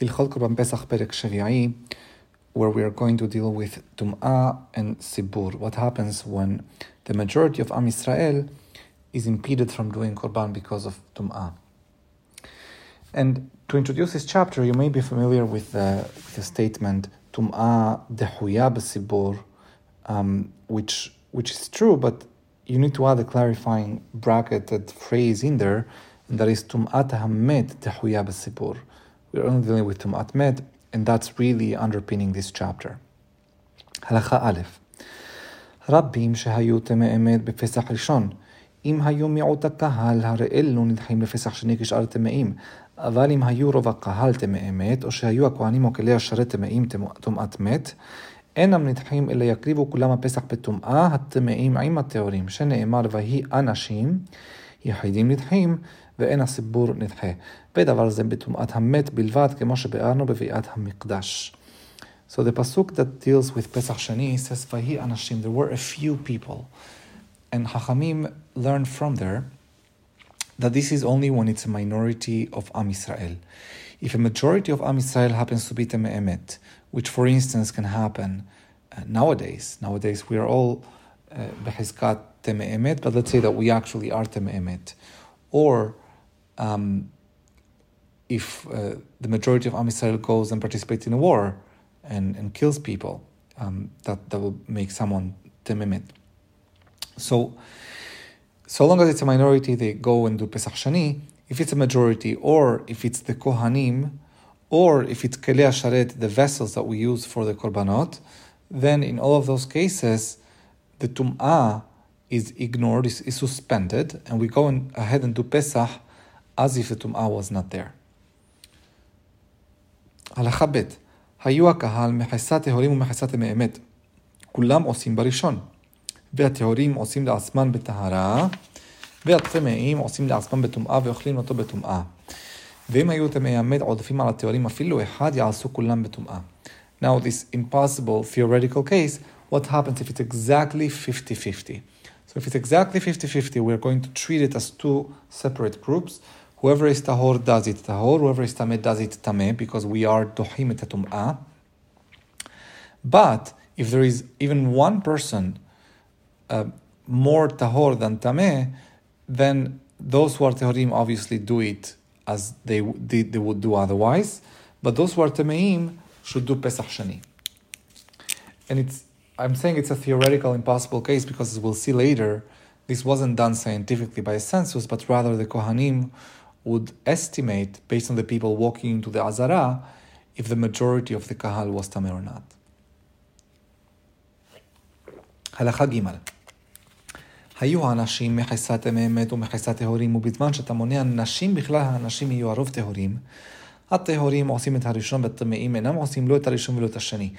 Hilchot Korban Pesach Perek where we are going to deal with Tum'ah and Sibur, what happens when the majority of Am Yisrael is impeded from doing Korban because of Tum'ah. And to introduce this chapter, you may be familiar with the, with the statement Tum'ah dehuyab b'sibur, um, which, which is true, but you need to add a clarifying bracketed phrase in there, and that is Tum'ah tahammed dehuyab b'sibur We're only dealing with Tum'at met, and that's really underpinning this chapter. הלכה א' רבים שהיו טמא אמת בפסח ראשון, אם היו מיעוט הקהל, הרי אלו נדחים לפסח שני כשאר טמאים, אבל אם היו רוב הקהל טמא אמת, או שהיו הכהנים או כלי השרת טמאים טומאת מת, אינם נדחים אלא יקריבו כולם הפסח בטומאה הטמאים עם הטהורים, שנאמר ויהי אנשים, יחידים נדחים, ואין הסיבור נדחה. ודבר זה בטומאת המת בלבד, כמו שביארנו בביאת המקדש. So the pasuk that deals with Pesach Shani says, "Vahi anashim." There were a few people, and Hachamim learned from there that this is only when it's a minority of Am Yisrael. If a majority of Am Yisrael happens to be Teme'emet, which for instance can happen uh, nowadays, nowadays we are all Behizkat uh, Teme'emet, but let's say that we actually are Teme'emet. Or um, if uh, the majority of Am goes and participates in a war and, and kills people, um, that, that will make someone Teme'emet. So, so long as it's a minority, they go and do Pesach Sheni. If it's a majority, or if it's the Kohanim, or if it's Kelei Sharet, the vessels that we use for the Korbanot, then in all of those cases, the Tum'ah is ignored, is, is suspended, and we go in, ahead and do Pesach as if the Tum'ah was not there. הלכה ב' היו הקהל מחסה טהורים ומחסה טמאי אמת. כולם עושים בראשון. והטהורים עושים לעצמם בטהרה, והטמאים עושים לעצמם בטומאה ואוכלים אותו בטומאה. ואם היו טמאי המת עודפים על הטהורים אפילו אחד, יעשו כולם בטומאה. Now this impossible theoretical case, what happens if it's exactly 50-50? So if it's exactly 50-50, we're going to treat it as two separate groups. Whoever is tahor does it tahor, whoever is tameh does it tameh, because we are dohim et. But if there is even one person uh, more tahor than tameh, then those who are tahorim obviously do it as they, they, they would do otherwise. But those who are tameim should do Pesach Shani. And it's I'm saying it's a theoretical impossible case because as we'll see later, this wasn't done scientifically by a census, but rather the Kohanim would estimate, based on the people walking into the Azara, if the majority of the Kahal was Tameh or not. הלכה ג' היו האנשים מחסת אמת ומחסת טהורים, ובזמן שאתה מונה אנשים, בכלל האנשים יהיו הרוב טהורים. הטהורים עושים את הראשון והטמאים אינם עושים לא את הראשון ולא את השני.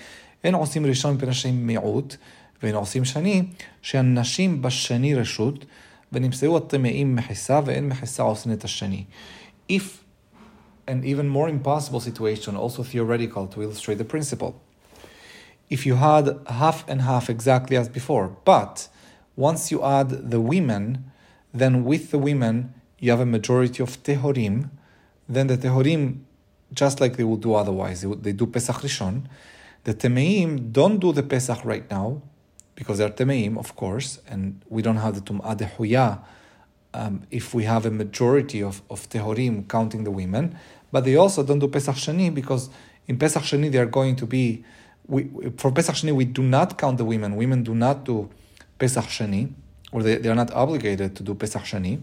אין עושים ראשון מפני שהם מיעוט, ואין עושים שני, שהנשים בשני רשות, ונמצאו הטמאים מחיסה, ואין מחיסה עושים את השני. If, an even more impossible situation, also theoretical to illustrate the principle, if you had half and half exactly as before, but once you add the women, then with the women you have a majority of tehorim, then the tehorim, just like they would do otherwise, they, would, they do Pesach Rishon. The temeim don't do the Pesach right now, because they're temeim, of course, and we don't have the tum'ah dehuya um, if we have a majority of, of tehorim counting the women, but they also don't do Pesach Sheni because in Pesach Sheni they are going to be, we, for Pesach Sheni we do not count the women. Women do not do Pesach Sheni, or they, they are not obligated to do Pesach Sheni.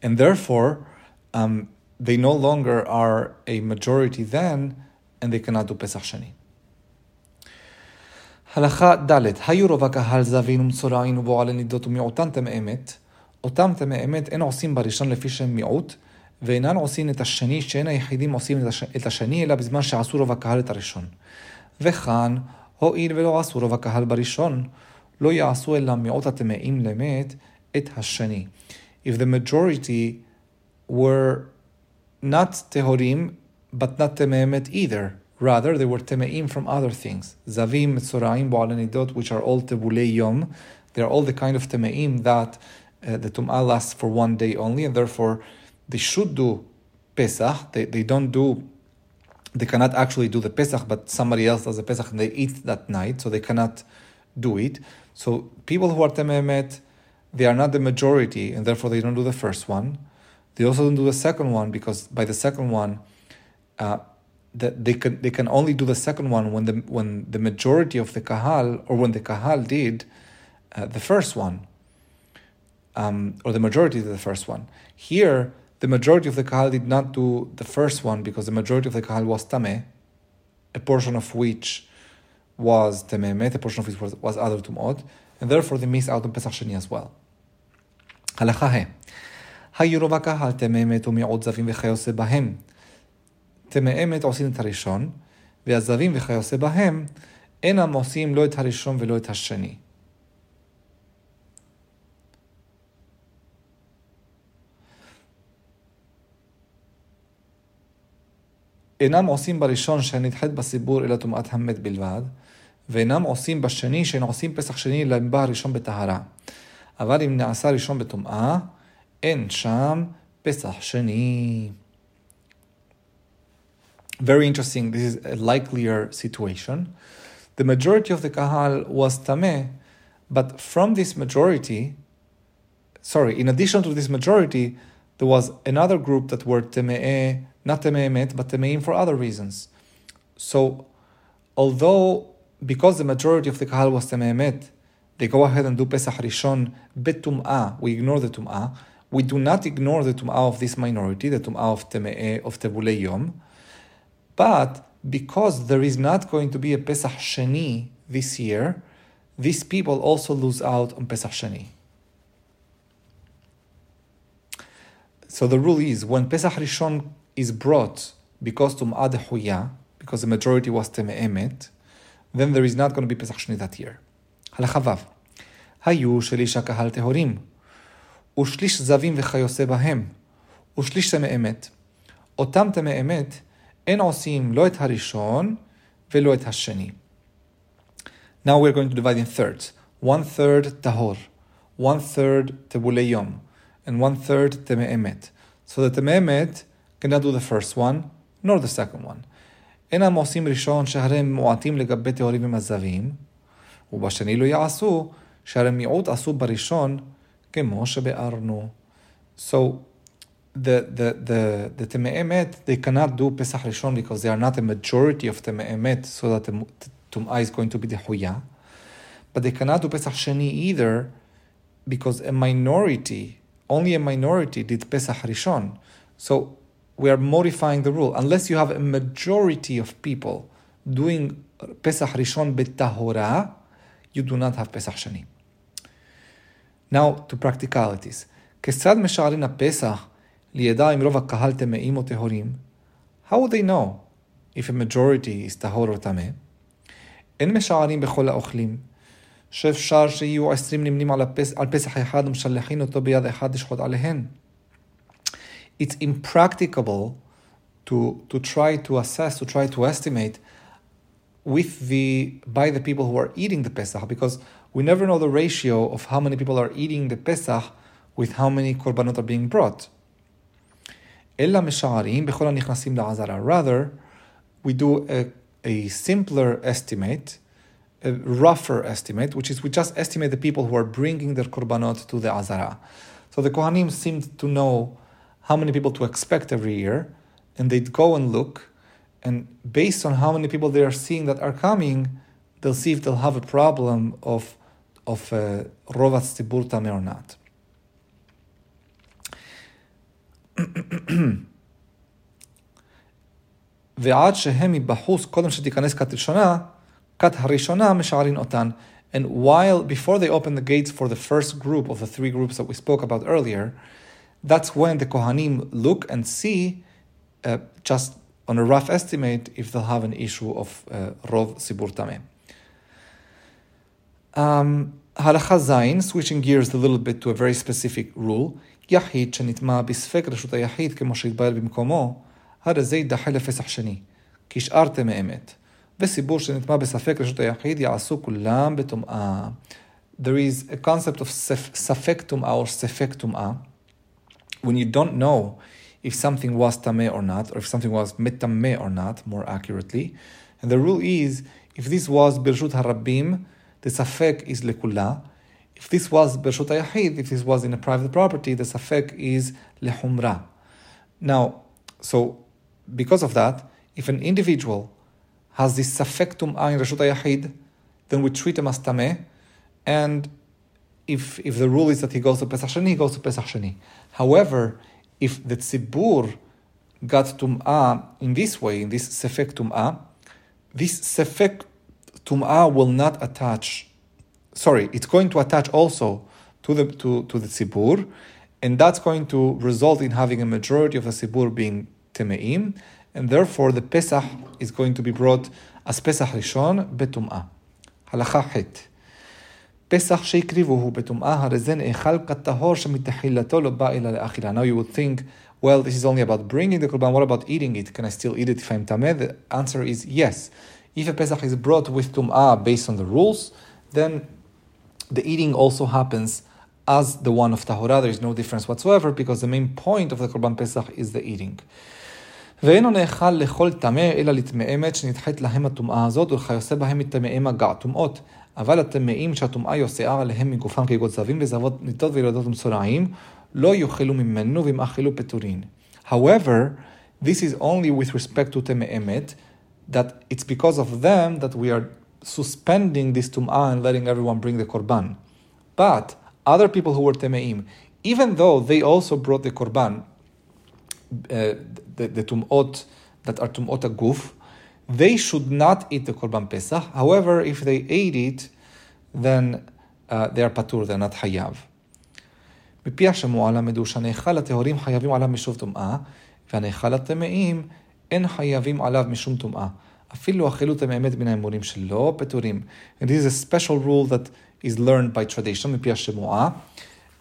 And therefore, um, they no longer are a majority then, and they cannot do Pesach Sheni. הלכה ד' היו רוב הקהל זבין ומצורעין ובועל הנידות ומיעוטן טמא אמת, אותם טמא אמת אין עושים בראשון לפי שהם מיעוט, ואינן עושים את השני, שאין היחידים עושים את השני, אלא בזמן שעשו רוב הקהל את הראשון. וכאן, הואיל ולא עשו רוב הקהל בראשון, לא יעשו אלא מיעוט הטמאים למת את השני. If the majority were not tehorim, but not tememet either. Rather, they were temeim from other things. Zavim, Metzoraim, Bo'alanidot, which are all tebulei yom. They're all the kind of temeim that uh, the tum'ah lasts for one day only, and therefore they should do Pesach. They, they don't do they cannot actually do the Pesach, but somebody else does the Pesach and they eat that night, so they cannot do it. So people who are Tememet, they are not the majority, and therefore they don't do the first one. They also don't do the second one because by the second one, uh, that they can they can only do the second one when the when the majority of the kahal or when the kahal did uh, the first one, um, or the majority did the first one. Here, the majority of the kahal did not do the first one because the majority of the kahal was tameh, a portion of which was tememet, a portion of which was, was other tumot, and therefore they missed out on Pesach Sheni as well. הלכה ה' היו רוב הקהל תממת ומיעוט זבים וכיוצא בהם. תמאמת עושים את הראשון, והזבים וכיוצא בהם אינם עושים לא את הראשון ולא את השני. אינם עושים בראשון שנדחית בסיבור אלא טומאת המת בלבד, ואינם עושים בשני שאין עושים פסח שני לבא הראשון בטהרה. אבל אם נעשה ראשון בטומאה, אין שם פסח שני. Very interesting, this is a likelier situation. The majority of the kahal was tameh, but from this majority, sorry, in addition to this majority, there was another group that were teme'eh, not teme'emet, but teme'im for other reasons. So, although, because the majority of the kahal was teme'emet, they go ahead and do Pesach Rishon betum'ah, we ignore the tum'ah, we do not ignore the tum'ah of this minority, the tum'ah of teme'eh, of tebulei yom, but because there is not going to be a Pesach Sheni this year, these people also lose out on Pesach Sheni. So the rule is when Pesach Rishon is brought because Tum'ah Huyah, because the majority was Teme'emet, then there is not going to be Pesach Sheni that year. הלכה ו' היו שליש הקהל טהורים, ושליש זבים וכיוצא בהם, ושליש טמא אמת. אותם טמא אמת אין עושים לא את הראשון ולא את השני. Now we're going to divide in thirds. One third tahor, one third tebulei yom, and one third teme'emet. So the teme'emet cannot do the first one, nor the second one. אינם עושים ראשון שהרי הם מועטים לגבי טהורים ומזבים, ובשני לא יעשו, שהרי מיעוט עשו בראשון, כמו שביארנו. So the the the the Teme'emet, they cannot do Pesach Rishon because they are not a majority of Teme'emet, so that the Tum'ah is going to be the Huyah. But they cannot do Pesach Sheni either because a minority, only a minority did Pesach Rishon. So we are modifying the rule. Unless you have a majority of people doing Pesach Rishon betahora, you do not have Pesach Sheni. Now to practicalities. כיצד משערים הפסח לידע אם רוב הקהל טמאים או טהורים, how would they know if a majority is טהור או טמא? אין משערים בכל האוכלים, שאפשר שיהיו עשרים נמנים על, הפס, על פסח אחד ומשלחין אותו ביד אחד לשחוט עליהן. It's impracticable to, to try to assess, to try to estimate with the by the people who are eating the Pesach because we never know the ratio of how many people are eating the Pesach with how many korbanot are being brought. אלא משערים בכל הנכנסים לעזרה. Rather, we do a, a simpler estimate, a rougher estimate, which is we just estimate the people who are bringing their korbanot to the Azara. So the Kohanim seemed to know how many people to expect every year, and they'd go and look, and based on how many people they are seeing that are coming, they'll see if they'll have a problem of of uh, rovat stibur or not. ועד שהם מבחוץ, קודם שתיכנס כת ראשונה, כת הראשונה משערין אותן. And while, before they open the gates for the first group of the three groups that we spoke about earlier, that's when the Kohanim look and see, uh, just on a rough estimate, if they'll have an issue of uh, Rov Sibur Tameh. Um, Halacha Zayin, switching gears a little bit to a very specific rule. יחיד שנטמע בספק רשות היחיד כמו שהתבהר במקומו, הרי זה יידחה לפסח שני, כי השארתם מאמת. וסיבור שנטמע בספק רשות היחיד יעשו כולם בטומאה. There is a concept of ספק טומאה or ספק טומאה. When you don't know if something was tameh or not, or if something was metameh or not, more accurately. And the rule is, if this was birshut harabim, the safek is lekula. If this was birshut ayahid, if this was in a private property, the safek is lehumra. Now, so because of that, if an individual has this safek tum'ah in reshut ayahid, then we treat him as tameh, and if if the rule is that he goes to Pesach Sheni, he goes to Pesach Sheni. However, if the tzibur got tum'ah in this way, in this sefek tum'ah, this sefek tum'ah will not attach. Sorry, it's going to attach also to the to, to the tzibur, and that's going to result in having a majority of the tzibur being temeim, and therefore the Pesach is going to be brought as Pesach Rishon betum'ah. Halacha het. פסח שהקריבוהו בטומאה, הרי זה נאכל כטהור שמתחילתו לא בא אלא לאכילה. Now you would think, well, this is only about bringing the korban, what about eating it? Can I still eat it if I'm tameh? The answer is yes. If a Pesach is brought with tum'ah based on the rules, then the eating also happens as the one of tahora. There is no difference whatsoever because the main point of the korban Pesach is the eating. ואינו נאכל לכל טמא, אלא לטמאי מת שנדחית להם הטומאה הזאת, ולכיוצא בהם מטמאי מגע טומאות. אבל הטמאים שהטומאה יוסעה עליהם מגופם כגוד זבים וזבות ניטות וילדות ומצורעים, לא יאכלו ממנו ואם אכלו פטורין. However, this is only with respect to טמאי מת, that it's because of them that we are suspending this tum'ah and letting everyone bring the korban. But other people who were temeim, even though they also brought the korban, uh, the, the tum'ot that are tum'ot aguf, they should not eat the korban pesach. However, if they ate it, then uh, they are patur, they're not hayav. מפי השמוע למדו שהנאכל הטהורים חייבים עליו משום טומאה, והנאכל הטמאים אין חייבים עליו משום טומאה. אפילו אכלו טמאי מת מן האמורים שלו פטורים. And this is a special rule that is learned by tradition, מפי השמועה.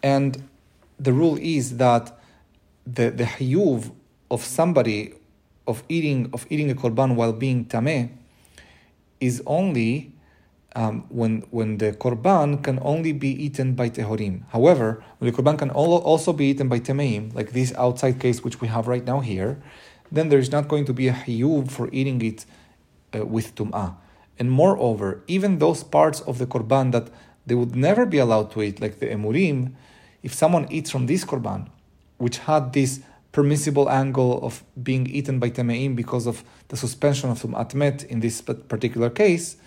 And the rule is that the, the hiyuv of somebody of eating of eating a korban while being tameh is only um, when when the korban can only be eaten by tehorim. However, when the korban can also be eaten by tameim, like this outside case which we have right now here, then there is not going to be a hiyuv for eating it uh, with tum'ah. And moreover, even those parts of the korban that they would never be allowed to eat, like the emurim, if someone eats from this korban, which had this permissible angle of being eaten by Tameim because of the suspension of Tum'at Met in this particular case,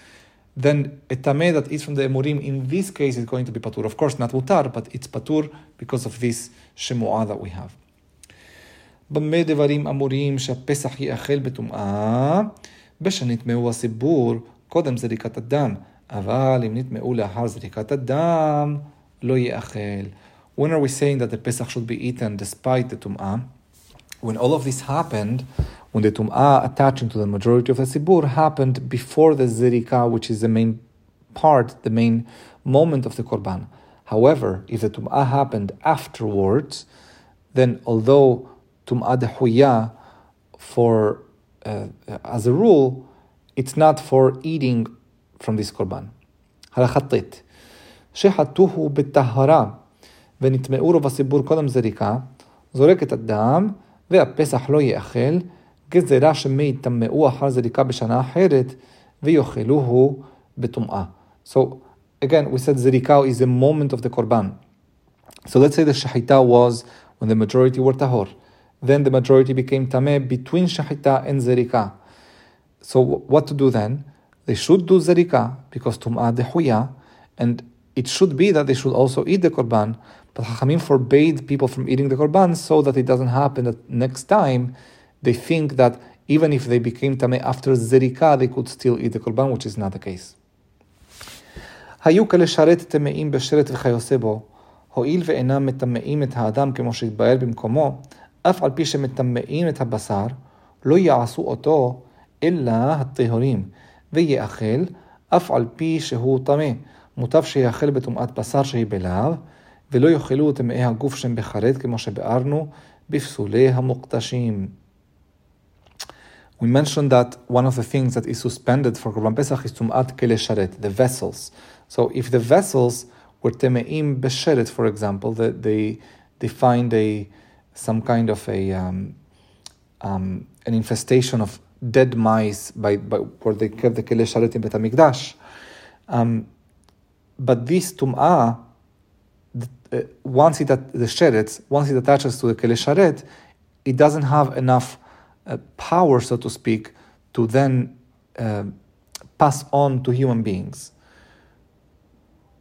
then a Tameh that eats from the Emurim in this case is going to be Patur. Of course, not Mutar, but it's Patur because of this Shemu'ah that we have. במה דברים אמורים שהפסח יאכל בטומאה? בשנטמאו הסיבור קודם זריקת הדם, אבל אם נטמאו לאחר זריקת הדם, לא יאכל. When are we saying that the Pesach should be eaten despite the Tum'ah? when all of this happened, when the tum'ah attaching to the majority of the sibur happened before the zirika, which is the main part, the main moment of the korban. However, if the tum'ah happened afterwards, then although tum'ah dehuya, for uh, as a rule, it's not for eating from this korban. הלכתית, שחטוהו בטהרה ונטמאו לו בסיבור קודם זריקה, זורק את הדם והפסח לא יאכל, גזירה שמי יטמאו אחר זריקה בשנה אחרת, ויאכלוהו בטומאה. So again, we said zirika is a moment of the korban. So let's say the shahita was when the majority were tahor. Then the majority became tameh between shahita and zirika. So what to do then? They should do zirika because tum'ah dehuya, and it should be that they should also eat the korban, but Chachamim forbade people from eating the korban so that it doesn't happen that next time they think that even if they became tameh after zerika, they could still eat the korban, which is not the case. היו כלשרת טמאים בשרת וכיוצא בו, הואיל ואינם מטמאים את האדם כמו שהתבהר במקומו, אף על פי שמטמאים את הבשר, לא יעשו אותו אלא הטהורים, ויאכל אף על פי שהוא טמא. מוטב שיאכל בטומאת בשר שהיא בלאו, ולא יאכלו טמאי הגוף שהם בחרד, כמו שביארנו בפסולי המוקדשים. We mentioned that one of the things that is suspended for Korban Pesach is Tum'at Kele Sharet, the vessels. So if the vessels were Teme'im Besheret, for example, that they, they find a some kind of a um, um, an infestation of dead mice by, by where they kept the Kelei Sharet in Bet HaMikdash. Um, but this tum'ah, uh, once it the sheretz, once it attaches to the Kelei Sharet, it doesn't have enough uh, power, so to speak, to then uh, pass on to human beings.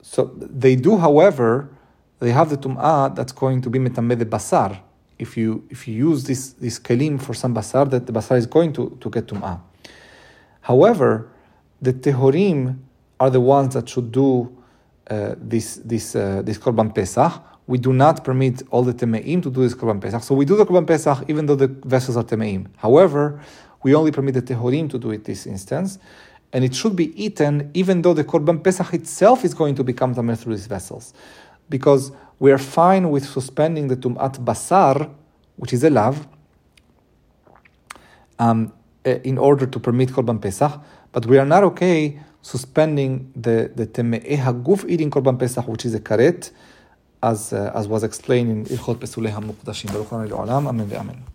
So they do, however, they have the tum'ah that's going to be metamed basar. If you if you use this this kelim for some basar, that the basar is going to, to get tum'ah. However, the tehorim are the ones that should do uh, this this uh, this korban pesach. We do not permit all the temeim to do this korban pesach. So we do the korban pesach even though the vessels are temeim. However, we only permit the tehorim to do it this instance, and it should be eaten even though the korban pesach itself is going to become tameh through these vessels, because we are fine with suspending the tumat basar, which is a lav, um, eh, in order to permit korban pesach, but we are not okay suspending the the teme'eh haguf eating korban pesach, which is a karet, as uh, as was explained in Ilchot Pesulei HaMukdashim. Baruch Amen.